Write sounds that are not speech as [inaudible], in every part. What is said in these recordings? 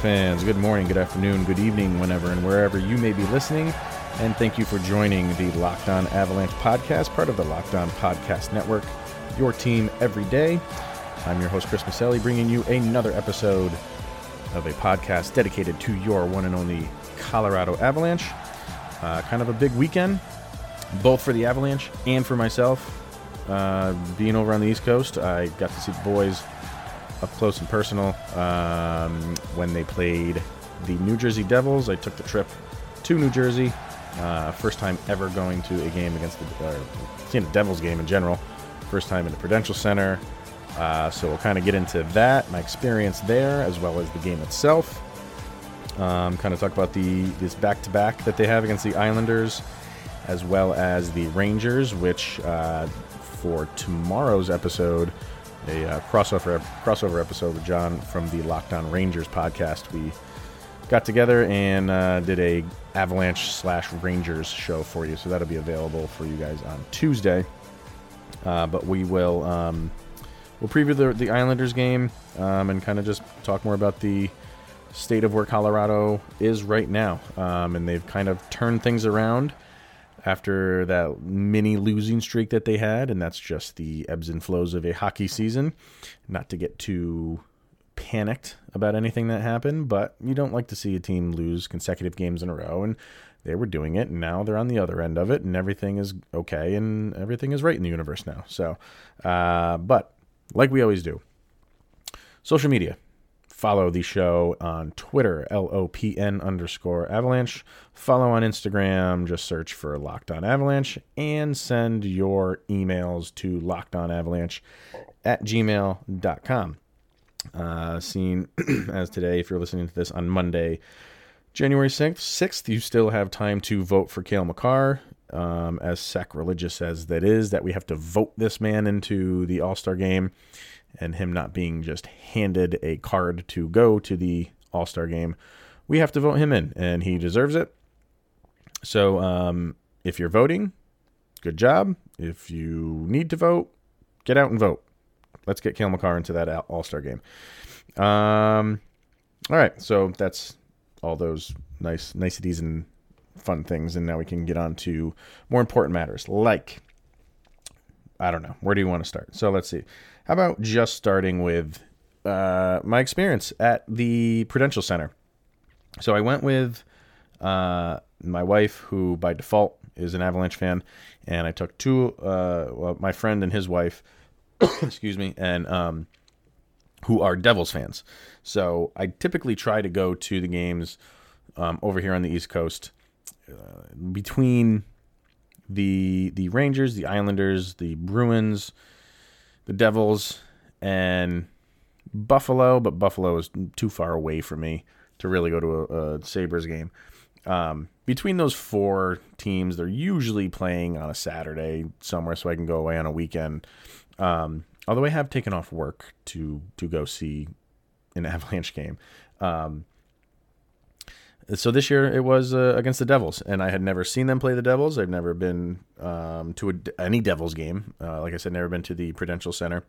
Fans, good morning, good afternoon, good evening, whenever and wherever you may be listening. And thank you for joining the Locked On Avalanche podcast, part of the Locked On Podcast Network, your team every day. I'm your host, Chris Maselli, bringing you another episode of a podcast dedicated to your one and only Colorado Avalanche. Uh, kind of a big weekend, both for the Avalanche and for myself. Uh, being over on the East Coast, I got to see the boys up close and personal um, when they played the New Jersey Devils. I took the trip to New Jersey. Uh, first time ever going to a game against the seeing a Devils game in general. First time in the Prudential Center. Uh, so we'll kind of get into that, my experience there, as well as the game itself. Um, kind of talk about the this back to back that they have against the Islanders, as well as the Rangers, which uh, for tomorrow's episode a uh, crossover crossover episode with John from the Locked On Rangers podcast. We got together and uh, did a Avalanche slash Rangers show for you, so that'll be available for you guys on Tuesday. Uh, but we will um, we'll preview the, the Islanders game um, and kind of just talk more about the state of where Colorado is right now, um, and they've kind of turned things around after that mini losing streak that they had, and that's just the ebbs and flows of a hockey season. Not to get too panicked about anything that happened, but you don't like to see a team lose consecutive games in a row, and they were doing it, and now they're on the other end of it, and everything is okay, and everything is right in the universe now. So, uh, but like we always do, social media Follow the show on Twitter, LOPN underscore avalanche. Follow on Instagram, just search for Locked On Avalanche, and send your emails to lockedonavalanche at gmail.com. Uh, seen [clears throat] as today, if you're listening to this on Monday, January 6th, 6th, you still have time to vote for Cale Makar. Um, as sacrilegious as that is, that we have to vote this man into the All Star game and him not being just handed a card to go to the All Star game, we have to vote him in, and he deserves it. So um, if you're voting, good job. If you need to vote, get out and vote. Let's get Cale Makar into that All Star game. Um, all right, so that's all those nice niceties and fun things, and now we can get on to more important matters, like I don't know, where do you want to start? So let's see. How about just starting with uh, my experience at the Prudential Center? So I went with uh, my wife, who by default is an Avalanche fan, and I took two, uh, well, my friend and his wife, [coughs] excuse me, and um, who are Devils fans. So I typically try to go to the games um, over here on the East Coast uh, between the the Rangers, the Islanders, the Bruins, the Devils, and Buffalo, but Buffalo is too far away for me to really go to a, a Sabres game. Um, between those four teams, they're usually playing on a Saturday somewhere, so I can go away on a weekend. Um, although I have taken off work to to go see an [laughs] Avalanche game. Um, so this year it was uh, against the Devils, and I had never seen them play the Devils. I've never been um, to a, any Devils game. Uh, like I said, never been to the Prudential Center.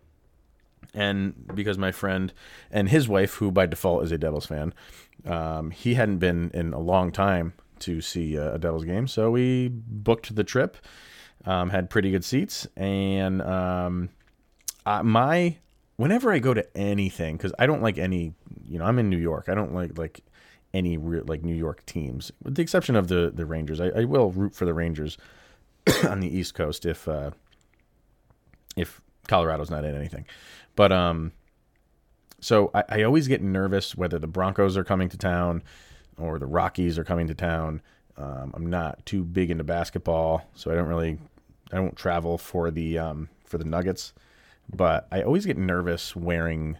And because my friend and his wife, who by default is a Devils fan, um, he hadn't been in a long time to see a, a Devils game, so we booked the trip. Um, had pretty good seats, and um, uh, my whenever I go to anything, because I don't like any, you know, I'm in New York. I don't like like any real, like New York teams, with the exception of the the Rangers. I, I will root for the Rangers [coughs] on the East Coast if uh, if Colorado's not in anything. But um, so I, I always get nervous whether the Broncos are coming to town or the Rockies are coming to town. Um, I'm not too big into basketball, so I don't really I don't travel for the um, for the Nuggets. But I always get nervous wearing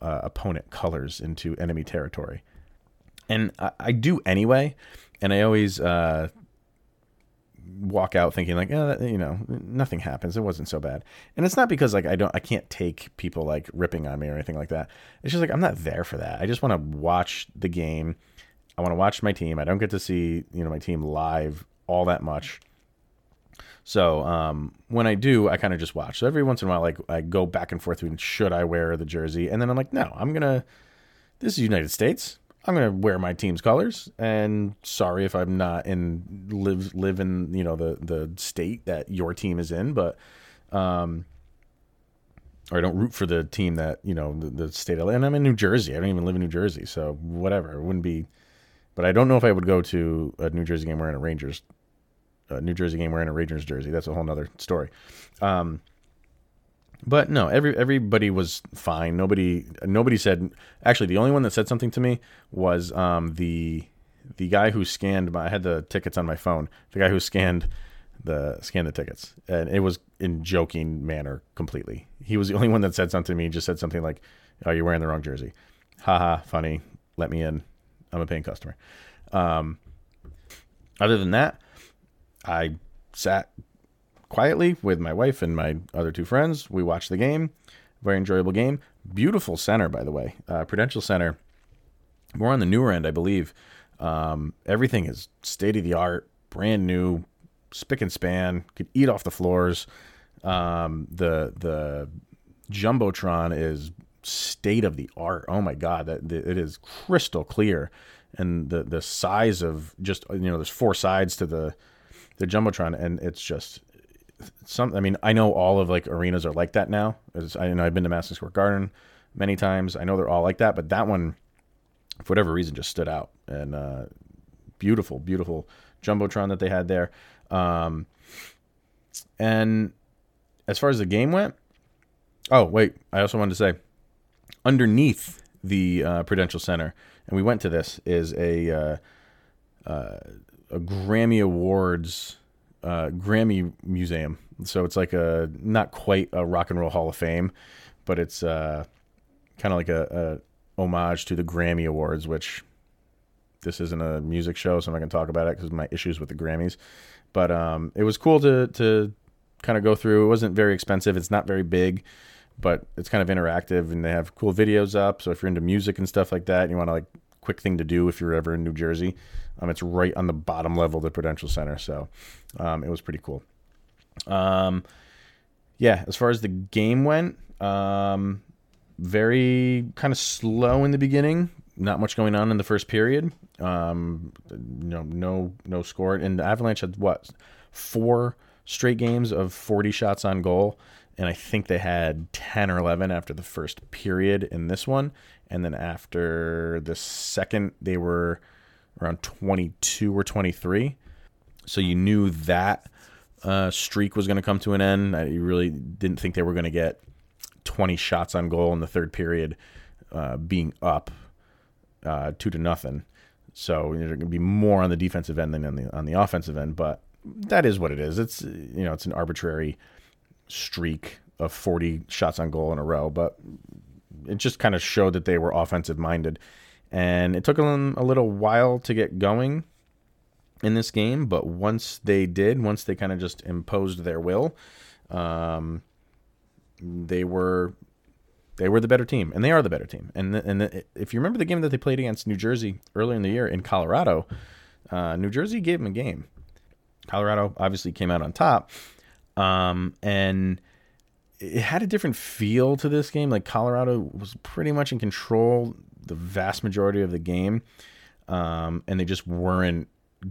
uh, opponent colors into enemy territory and I, I do anyway. And I always uh, walk out thinking like, oh, you know, nothing happens. It wasn't so bad. And it's not because like I don't, I can't take people like ripping on me or anything like that. It's just like I'm not there for that. I just want to watch the game. I want to watch my team. I don't get to see you know my team live all that much. So um, when I do, I kind of just watch. So every once in a while, like I go back and forth between should I wear the jersey, and then I'm like, no, I'm gonna this is United States. I'm gonna wear my team's colors, and sorry if I'm not in live live in you know the the state that your team is in, but um, or I don't root for the team that you know the, the state of. And I'm in New Jersey. I don't even live in New Jersey, so whatever. It wouldn't be. But I don't know if I would go to a New Jersey game wearing a Rangers, a New Jersey game wearing a Rangers jersey. That's a whole nother story. Um, but no, every everybody was fine. Nobody nobody said. Actually, the only one that said something to me was um, the the guy who scanned my. I had the tickets on my phone. The guy who scanned the scanned the tickets, and it was in joking manner completely. He was the only one that said something to me. Just said something like, "Oh, you're wearing the wrong jersey." Haha, funny. Let me in. I'm a paying customer. Um, other than that, I sat quietly with my wife and my other two friends. We watched the game. Very enjoyable game. Beautiful center, by the way. Uh, Prudential Center. More on the newer end, I believe. Um, everything is state of the art, brand new, spick and span. Could eat off the floors. Um, the the jumbotron is state of the art. Oh my god, that it is crystal clear, and the the size of just you know there's four sides to the the jumbotron, and it's just some. I mean, I know all of like arenas are like that now. As I you know, I've been to Madison Square Garden many times. I know they're all like that, but that one, for whatever reason, just stood out. And uh, beautiful, beautiful jumbotron that they had there. Um, and as far as the game went, oh wait, I also wanted to say, underneath the uh, Prudential Center, and we went to this is a uh, uh, a Grammy Awards uh, Grammy Museum. So it's like a not quite a Rock and Roll Hall of Fame, but it's uh, kind of like a, a, homage to the Grammy Awards, which this isn't a music show, so I'm not gonna talk about it because my issues with the Grammys. But um, it was cool to to kind of go through. It wasn't very expensive. It's not very big, but it's kind of interactive, and they have cool videos up. So if you're into music and stuff like that, and you want to like quick thing to do if you're ever in New Jersey, um, it's right on the bottom level of the Prudential Center, so um, it was pretty cool. Um, yeah, as far as the game went, um, very kind of slow in the beginning. Not much going on in the first period. Um, no, no, no score. And the Avalanche had what four straight games of 40 shots on goal, and I think they had 10 or 11 after the first period in this one, and then after the second, they were around 22 or 23. So you knew that uh, streak was going to come to an end. You really didn't think they were going to get 20 shots on goal in the third period, uh, being up uh, two to nothing. So there's going to be more on the defensive end than on the on the offensive end. But that is what it is. It's you know it's an arbitrary streak of 40 shots on goal in a row, but it just kind of showed that they were offensive minded and it took them a little while to get going in this game, but once they did, once they kind of just imposed their will, um, they were they were the better team, and they are the better team. And the, and the, if you remember the game that they played against New Jersey earlier in the year in Colorado, uh, New Jersey gave them a game. Colorado obviously came out on top, um, and it had a different feel to this game. Like Colorado was pretty much in control the vast majority of the game, um, and they just weren't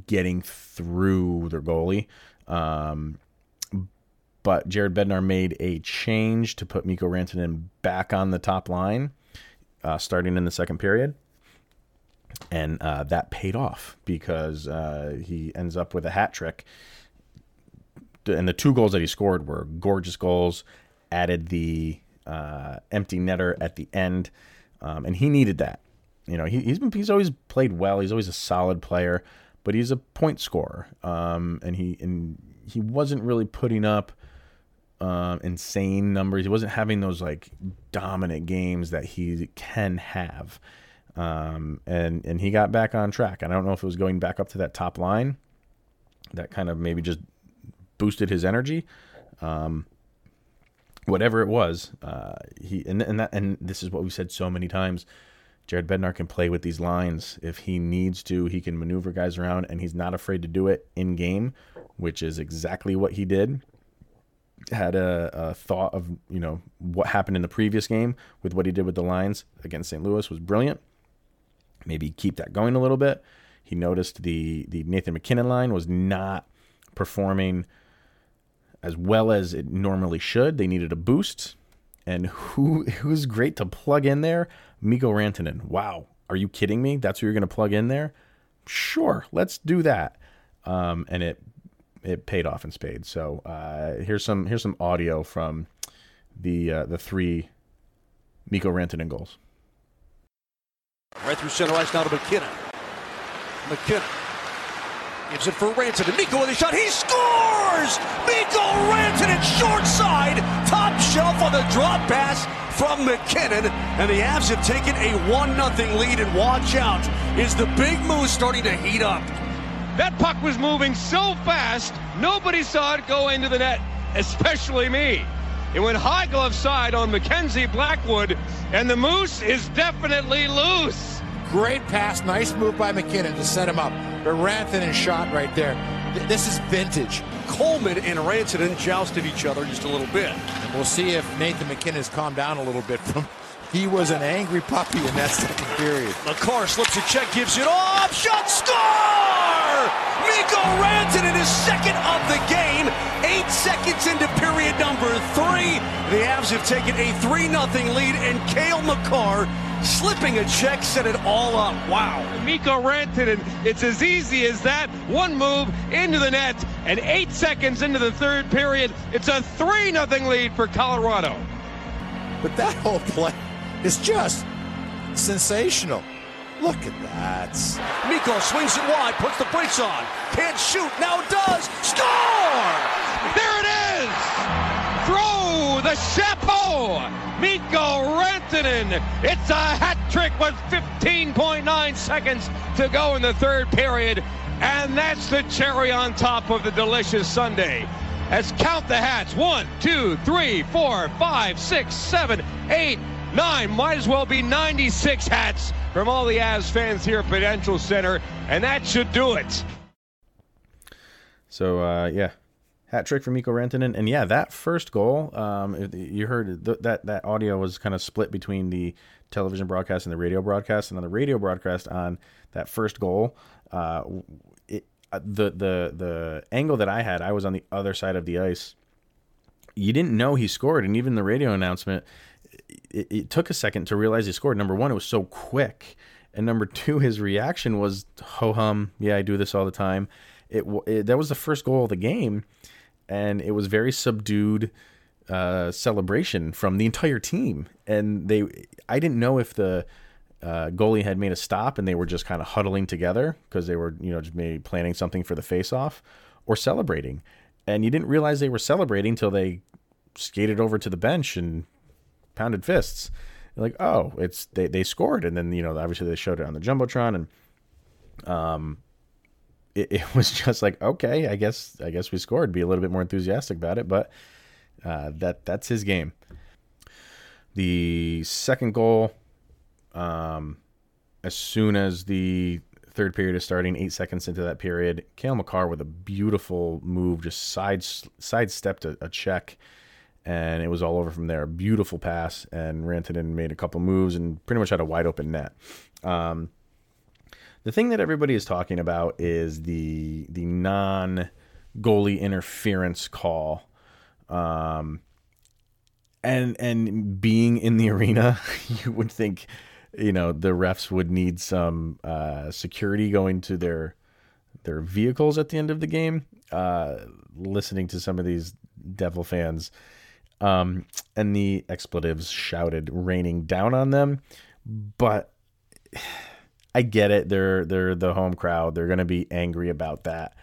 getting through their goalie. Um, but Jared Bednar made a change to put Mikko Rantanen back on the top line, uh, starting in the second period. And uh, that paid off because uh, he ends up with a hat trick. And the two goals that he scored were gorgeous goals. Added the uh, empty netter at the end um, and he needed that. You know, he, he's been, he's always played well. He's always a solid player, but he's a point scorer. Um, and he and he wasn't really putting up uh, insane numbers. He wasn't having those like dominant games that he can have. Um, and and he got back on track. I don't know if it was going back up to that top line that kind of maybe just boosted his energy. Um, whatever it was, uh, he and and that and this is what we've said so many times. Jared Bednar can play with these lines if he needs to. He can maneuver guys around, and he's not afraid to do it in game, which is exactly what he did. Had a, a thought of you know what happened in the previous game with what he did with the lines against St. Louis was brilliant. maybe keep that going a little bit. He noticed the the Nathan MacKinnon line was not performing as well as it normally should. They needed a boost. And who [laughs] who's great to plug in there? Mikko Rantanen. Wow. Are you kidding me? That's who you're going to plug in there? Sure, let's do that. Um, and it it paid off in spades. So uh, here's some here's some audio from the uh, the three Mikko Rantanen goals. Right through center ice now to MacKinnon. MacKinnon gives it for Rantanen. Mikko with a shot. He scores! Mikko Rantanen short side, top shelf on the drop pass from MacKinnon. And the Avs have taken a 1-0 lead. And watch out, is the big move starting to heat up. That puck was moving so fast, nobody saw it go into the net, especially me. It went high glove side on Mackenzie Blackwood, and the Moose is definitely loose. Great pass, nice move by MacKinnon to set him up. But Rantanen shot right there. This is vintage. Coleman and Rantanen jousted each other just a little bit. And we'll see if Nathan MacKinnon has calmed down a little bit from. He was an angry puppy in that second period. Makar slips a check, gives it off, shot, score! Mikko Rantanen is second of the game. Eight seconds into period number three. The Avs have taken a 3 0 lead, and Cale Makar slipping a check set it all up. Wow. Mikko Rantanen, it's as easy as that. One move into the net, and eight seconds into the third period, it's a 3 0 lead for Colorado. But that whole play is just sensational. Look at that. Mikko swings it wide, puts the brakes on. Can't shoot, now does. Score! There it is! Throw the chapeau! Mikko Rantanen. It's a hat trick with 15.9 seconds to go in the third period. And that's the cherry on top of the delicious Sunday. Let's count the hats. One, two, three, four, five, six, seven, eight, nine. Might as well be 96 hats from all the Avs fans here at Prudential Center. And that should do it. So, uh, yeah, hat trick for Mikko Rantanen, and yeah, that first goal, um, you heard th- that that audio was kind of split between the television broadcast and the radio broadcast, and on the radio broadcast on that first goal, uh, it, uh, the the the angle that I had, I was on the other side of the ice. You didn't know he scored, and even the radio announcement, it, it took a second to realize he scored. Number one, it was so quick, and number two, his reaction was ho hum. Yeah, I do this all the time. It, it, that was the first goal of the game, and it was very subdued uh, celebration from the entire team. And they, I didn't know if the uh, goalie had made a stop and they were just kind of huddling together because they were, you know, just maybe planning something for the face-off or celebrating. And you didn't realize they were celebrating until they skated over to the bench and pounded fists. You're like, oh, it's they they scored, and then you know obviously they showed it on the jumbotron, and um, it, it, was just like okay i guess i guess we scored. Be a little bit more enthusiastic about it but uh, that that's his game. The second goal um, as soon as the third period is starting eight seconds into that period Cale Makar with a beautiful move just side sidestepped a, a check and it was all over from there. Beautiful pass and Rantanen made a couple moves and pretty much had a wide open net. Um, the thing that everybody is talking about is the the non goalie interference call. Um, and and being in the arena, [laughs] you would think, you know, the refs would need some uh, security going to their their vehicles at the end of the game. Uh, listening to some of these Devil fans, um, and the expletives shouted, raining down on them, but I get it. They're they're the home crowd. They're going to be angry about that.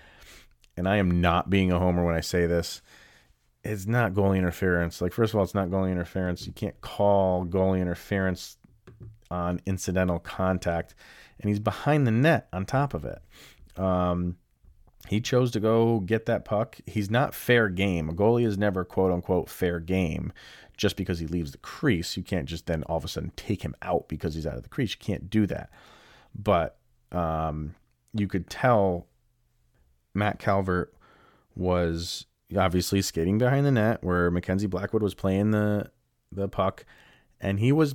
And I am not being a homer when I say this. It's not goalie interference. Like first of all, it's not goalie interference. You can't call goalie interference on incidental contact, and he's behind the net on top of it. Um, he chose to go get that puck. He's not fair game. A goalie is never quote unquote fair game just because he leaves the crease. You can't just then all of a sudden take him out because he's out of the crease. You can't do that but um, you could tell Matt Calvert was obviously skating behind the net where Mackenzie Blackwood was playing the the puck, and he was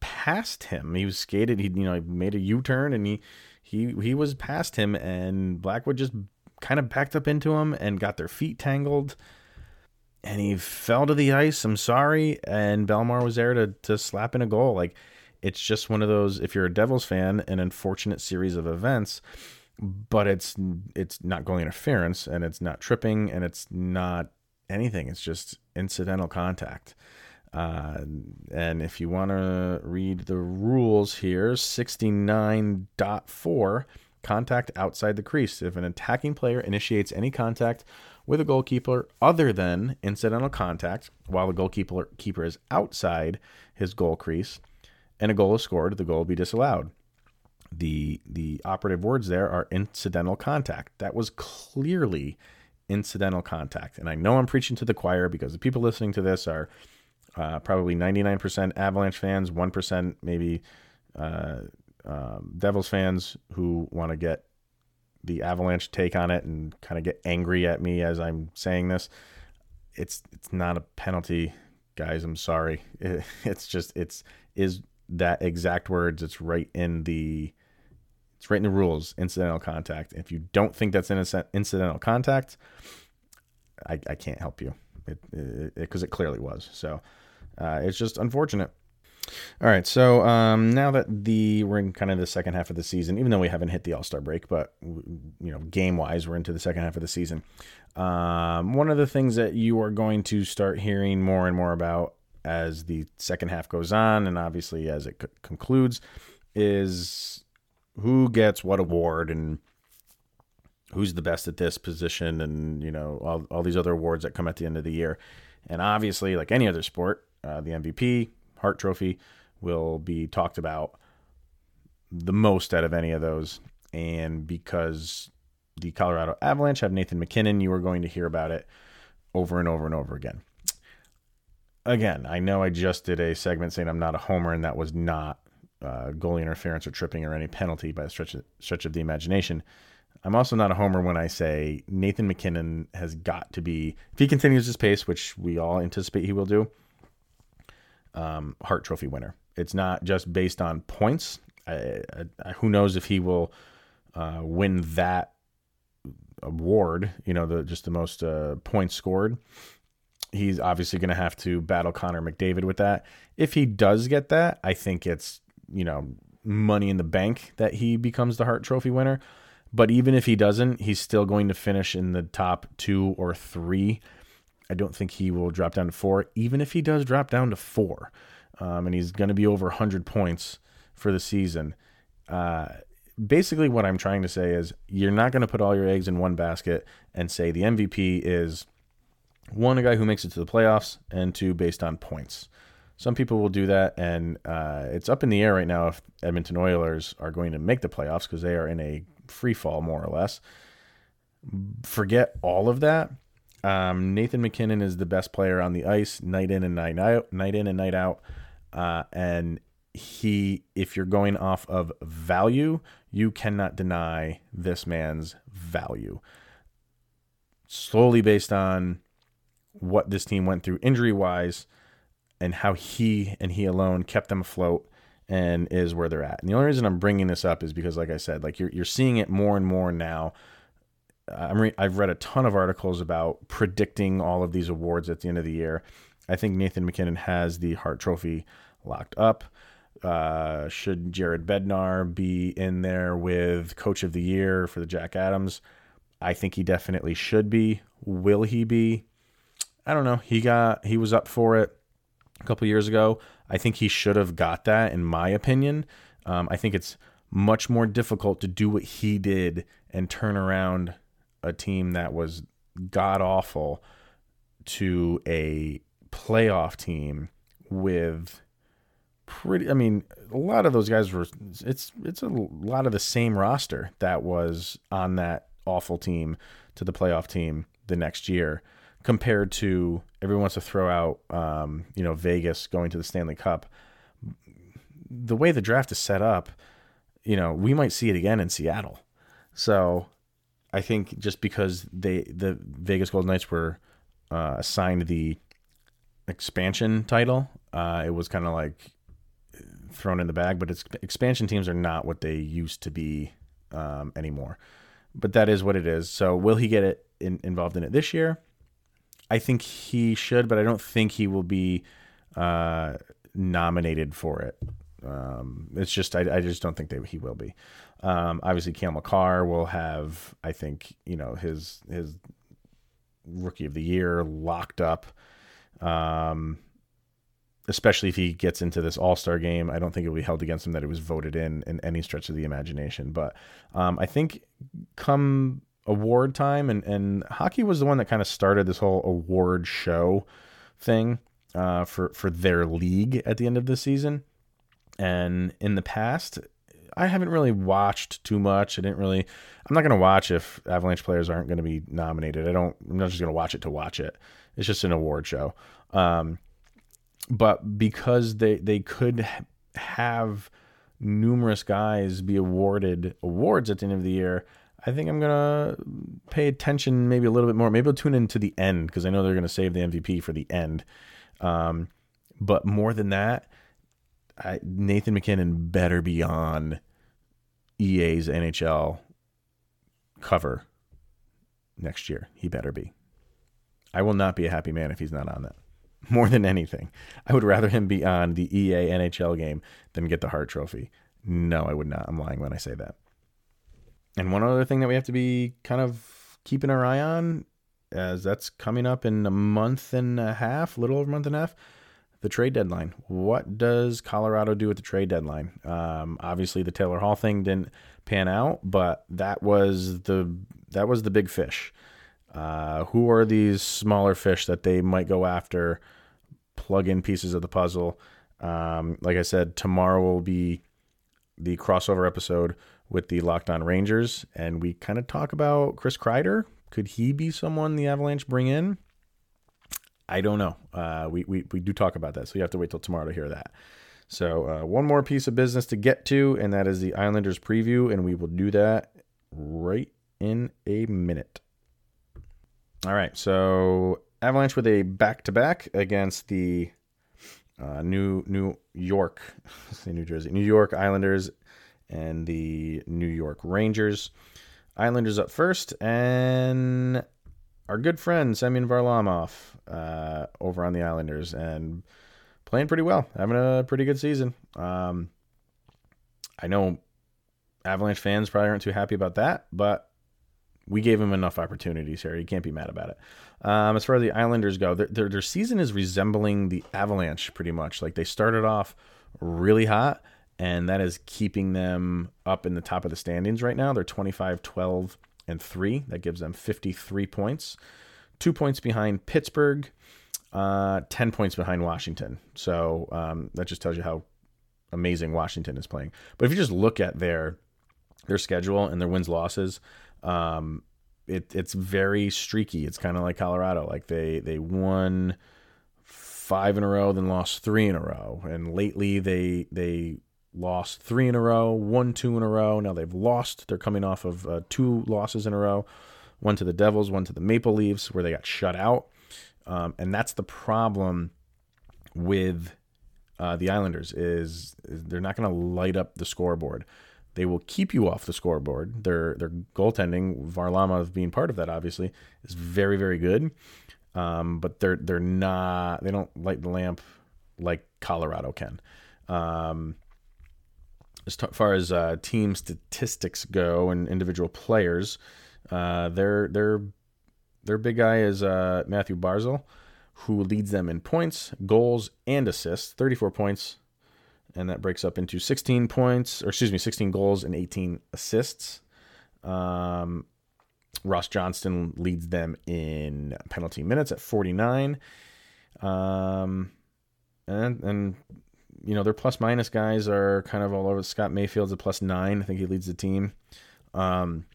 past him. He was skated. He you know made a U turn and he he he was past him, and Blackwood just kind of backed up into him and got their feet tangled. And he fell to the ice. I'm sorry. And Belmar was there to to slap in a goal. Like it's just one of those. If you're a Devils fan, an unfortunate series of events. But it's it's not going interference, and it's not tripping, and it's not anything. It's just incidental contact. Uh, and if you want to read the rules here, 69.4 contact outside the crease. If an attacking player initiates any contact with a goalkeeper other than incidental contact while the goalkeeper keeper is outside his goal crease and a goal is scored, the goal will be disallowed. The the operative words there are incidental contact. That was clearly incidental contact. And I know I'm preaching to the choir because the people listening to this are uh, probably 99% Avalanche fans, 1% maybe uh, um, Devils fans who want to get the Avalanche take on it and kind of get angry at me as I'm saying this. It's it's not a penalty, guys. I'm sorry. It, [laughs] it's just it's is that exact words. It's right in the it's right in the rules. Incidental contact. If you don't think that's innocent, incidental contact, I, I can't help you because it, it, it, clearly was. So uh, it's just unfortunate. All right, so um, now that the we're in kind of the second half of the season, even though we haven't hit the All Star break, but you know, game wise, we're into the second half of the season. Um, one of the things that you are going to start hearing more and more about as the second half goes on, and obviously as it c- concludes, is who gets what award and who's the best at this position, and you know all all these other awards that come at the end of the year. And obviously, like any other sport, uh, the MVP, Hart Trophy, will be talked about the most out of any of those. And because the Colorado Avalanche have Nathan MacKinnon, you are going to hear about it over and over and over again. Again, I know I just did a segment saying I'm not a homer, and that was not uh, goalie interference or tripping or any penalty by a stretch of, stretch of the imagination. I'm also not a homer when I say Nathan MacKinnon has got to be, if he continues his pace, which we all anticipate he will do, um, Hart Trophy winner. It's not just based on points. I, I, who knows if he will uh, win that award? You know, the just the most uh, points scored. He's obviously going to have to battle Connor McDavid with that. If he does get that, I think it's you know money in the bank that he becomes the Hart Trophy winner. But even if he doesn't, he's still going to finish in the top two or three I don't think he will drop down to four, even if he does drop down to four. Um, and he's going to be over 100 points for the season. Uh, basically, what I'm trying to say is you're not going to put all your eggs in one basket and say the MVP is one, a guy who makes it to the playoffs, and two, based on points. Some people will do that, and uh, it's up in the air right now if Edmonton Oilers are going to make the playoffs because they are in a free fall, more or less. Forget all of that um, Nathan MacKinnon is the best player on the ice, night in and night out, night in and night out. Uh, and he, if you're going off of value, you cannot deny this man's value. Solely based on what this team went through injury wise and how he and he alone kept them afloat and is where they're at. And the only reason I'm bringing this up is because, like I said, like you're, you're seeing it more and more now I'm re- I've read a ton of articles about predicting all of these awards at the end of the year. I think Nathan MacKinnon has the Hart Trophy locked up. Uh, should Jared Bednar be in there with Coach of the Year for the Jack Adams? I think he definitely should be. Will he be? I don't know. He got he was up for it a couple years ago. I think he should have got that, in my opinion. Um, I think it's much more difficult to do what he did and turn around a team that was god awful to a playoff team with pretty I mean a lot of those guys were it's it's a lot of the same roster that was on that awful team to the playoff team the next year compared to everyone wants to throw out um, you know Vegas going to the Stanley Cup the way the draft is set up you know we might see it again in Seattle so I think just because they the Vegas Golden Knights were uh, assigned the expansion title, uh, it was kind of like thrown in the bag, but expansion teams are not what they used to be um, anymore. But that is what it is. So will he get it in, involved in it this year? I think he should, but I don't think he will be uh, nominated for it. Um, it's just I, I, just don't think that he will be. Um, obviously, Cale Makar will have I think you know his his rookie of the year locked up. Um, especially if he gets into this All Star game. I don't think it will be held against him that it was voted in in any stretch of the imagination. But um, I think come award time, and, and hockey was the one that kind of started this whole award show thing uh, for, for their league at the end of the season. And in the past, I haven't really watched too much. I didn't really. I'm not going to watch if Avalanche players aren't going to be nominated. I don't. I'm not just going to watch it to watch it. It's just an award show. Um, but because they they could have numerous guys be awarded awards at the end of the year, I think I'm gonna pay attention maybe a little bit more. Maybe I'll tune in to the end because I know they're gonna save the MVP for the end. Um, but more than that, I, Nathan MacKinnon better be on EA's NHL cover next year. He better be. I will not be a happy man if he's not on that [laughs] more than anything. I would rather him be on the EA NHL game than get the Hart Trophy. No, I would not. I'm lying when I say that. And one other thing that we have to be kind of keeping our eye on, as that's coming up in a month and a half, a little over a month and a half, the trade deadline. What does Colorado do at the trade deadline? Um, obviously, the Taylor Hall thing didn't pan out, but that was the that was the big fish. Uh, who are these smaller fish that they might go after? Plug in pieces of the puzzle. Um, like I said, tomorrow will be the crossover episode with the Locked On Rangers, and we kind of talk about Chris Kreider. Could he be someone the Avalanche bring in? I don't know. Uh, we, we we do talk about that, so you have to wait till tomorrow to hear that. So uh, one more piece of business to get to, and that is the Islanders preview, and we will do that right in a minute. All right, so Avalanche with a back-to-back against the uh, New New York, [laughs] New Jersey, New York Islanders, and the New York Rangers. Islanders up first, and our good friend Semyon Varlamov uh, over on the Islanders, and playing pretty well, having a pretty good season. Um, I know Avalanche fans probably aren't too happy about that, but we gave him enough opportunities here. You can't be mad about it. Um, as far as the Islanders go, their, their, their season is resembling the Avalanche pretty much. Like they started off really hot, and that is keeping them up in the top of the standings right now. They're 25, 12, and 3. That gives them 53 points. Two points behind Pittsburgh, uh, 10 points behind Washington. So um, that just tells you how amazing Washington is playing. But if you just look at their their schedule and their wins losses, um, it, it's very streaky. It's kind of like Colorado. Like they they won five in a row, then lost three in a row, and lately they they lost three in a row, won two in a row. Now they've lost. They're coming off of uh, two losses in a row, one to the Devils, one to the Maple Leafs, where they got shut out. Um, and that's the problem with uh, the Islanders is, is they're not going to light up the scoreboard. They will keep you off the scoreboard. Their their goaltending, Varlamov being part of that, obviously, is very very good. Um, but they're they're not. They don't light the lamp like Colorado can. Um, as far as uh, team statistics go and individual players, uh, their their their big guy is uh, Mathew Barzal, who leads them in points, goals, and assists. Thirty four points and that breaks up into 16 points, or excuse me, 16 goals and 18 assists. Um, Ross Johnston leads them in penalty minutes at 49. Um, and and you know their plus minus guys are kind of all over. Scott Mayfield's a plus nine. I think he leads the team. Um,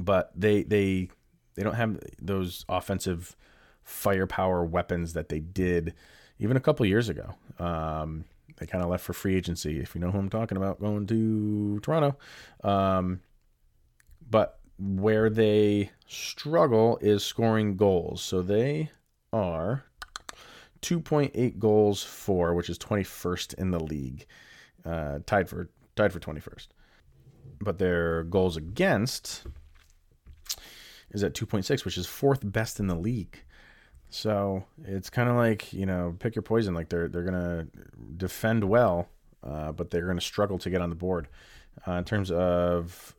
but they they they don't have those offensive firepower weapons that they did even a couple years ago. Um, they kind of left for free agency, if you know who I'm talking about, going to Toronto. Um, but where they struggle is scoring goals. So they are 2.8 goals for, which is 21st in the league, uh, tied for tied for 21st. But their goals against is at 2.6, which is fourth best in the league. So it's kind of like you know, pick your poison. Like they're they're gonna defend well, uh, but they're gonna struggle to get on the board. Uh, in terms of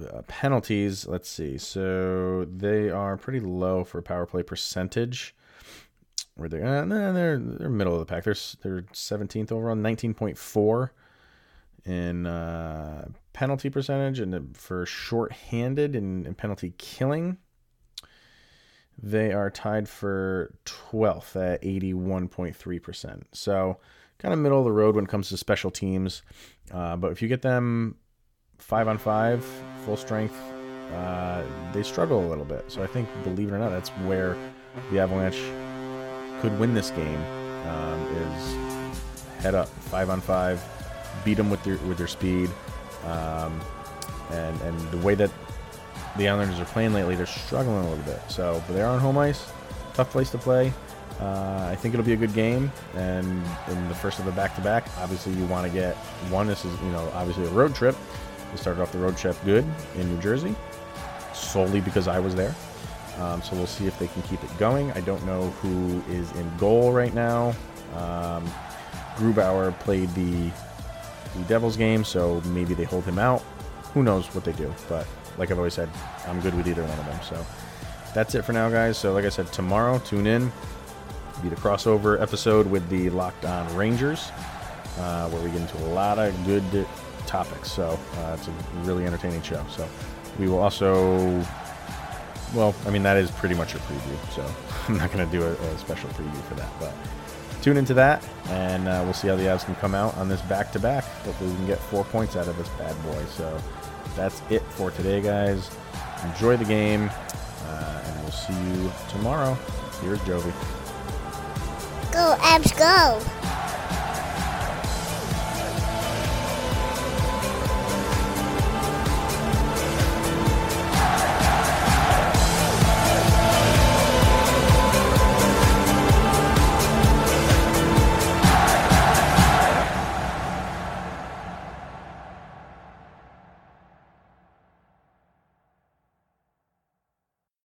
uh, penalties, let's see. So they are pretty low for power play percentage. Where they uh, they're they're middle of the pack. They're they're 17th overall, 19.4 in uh, penalty percentage, and for short-handed and, and penalty killing, they are tied for 12th at 81.3%. So kind of middle of the road when it comes to special teams. Uh, but if you get them five on five, full strength, uh, they struggle a little bit. So I think, believe it or not, that's where the Avalanche could win this game. Um, is head up five on five, beat them with their with their speed, um, and and the way that the Islanders are playing lately, they're struggling a little bit. So, but they're on home ice, tough place to play. Uh, I think it'll be a good game, and in the first of the back-to-back, obviously you want to get one. This is you know obviously a road trip. We started off the road trip good in New Jersey, solely because I was there. Um, so we'll see if they can keep it going. I don't know who is in goal right now. Um, Grubauer played the the Devils game, so maybe they hold him out. Who knows what they do? But like I've always said, I'm good with either one of them. So that's it for now, guys. So like I said, tomorrow, tune in. Be the crossover episode with the Locked On Rangers, uh, where we get into a lot of good topics. So uh, it's a really entertaining show. So we will also, well, I mean that is pretty much a preview. So [laughs] I'm not going to do a, a, special preview for that, but tune into that, and uh, we'll see how the Avs can come out on this back-to-back. Hopefully, we can get four points out of this bad boy. So that's it for today, guys. Enjoy the game, uh, and we'll see you tomorrow. Here's Jovi. Go, Avs, go!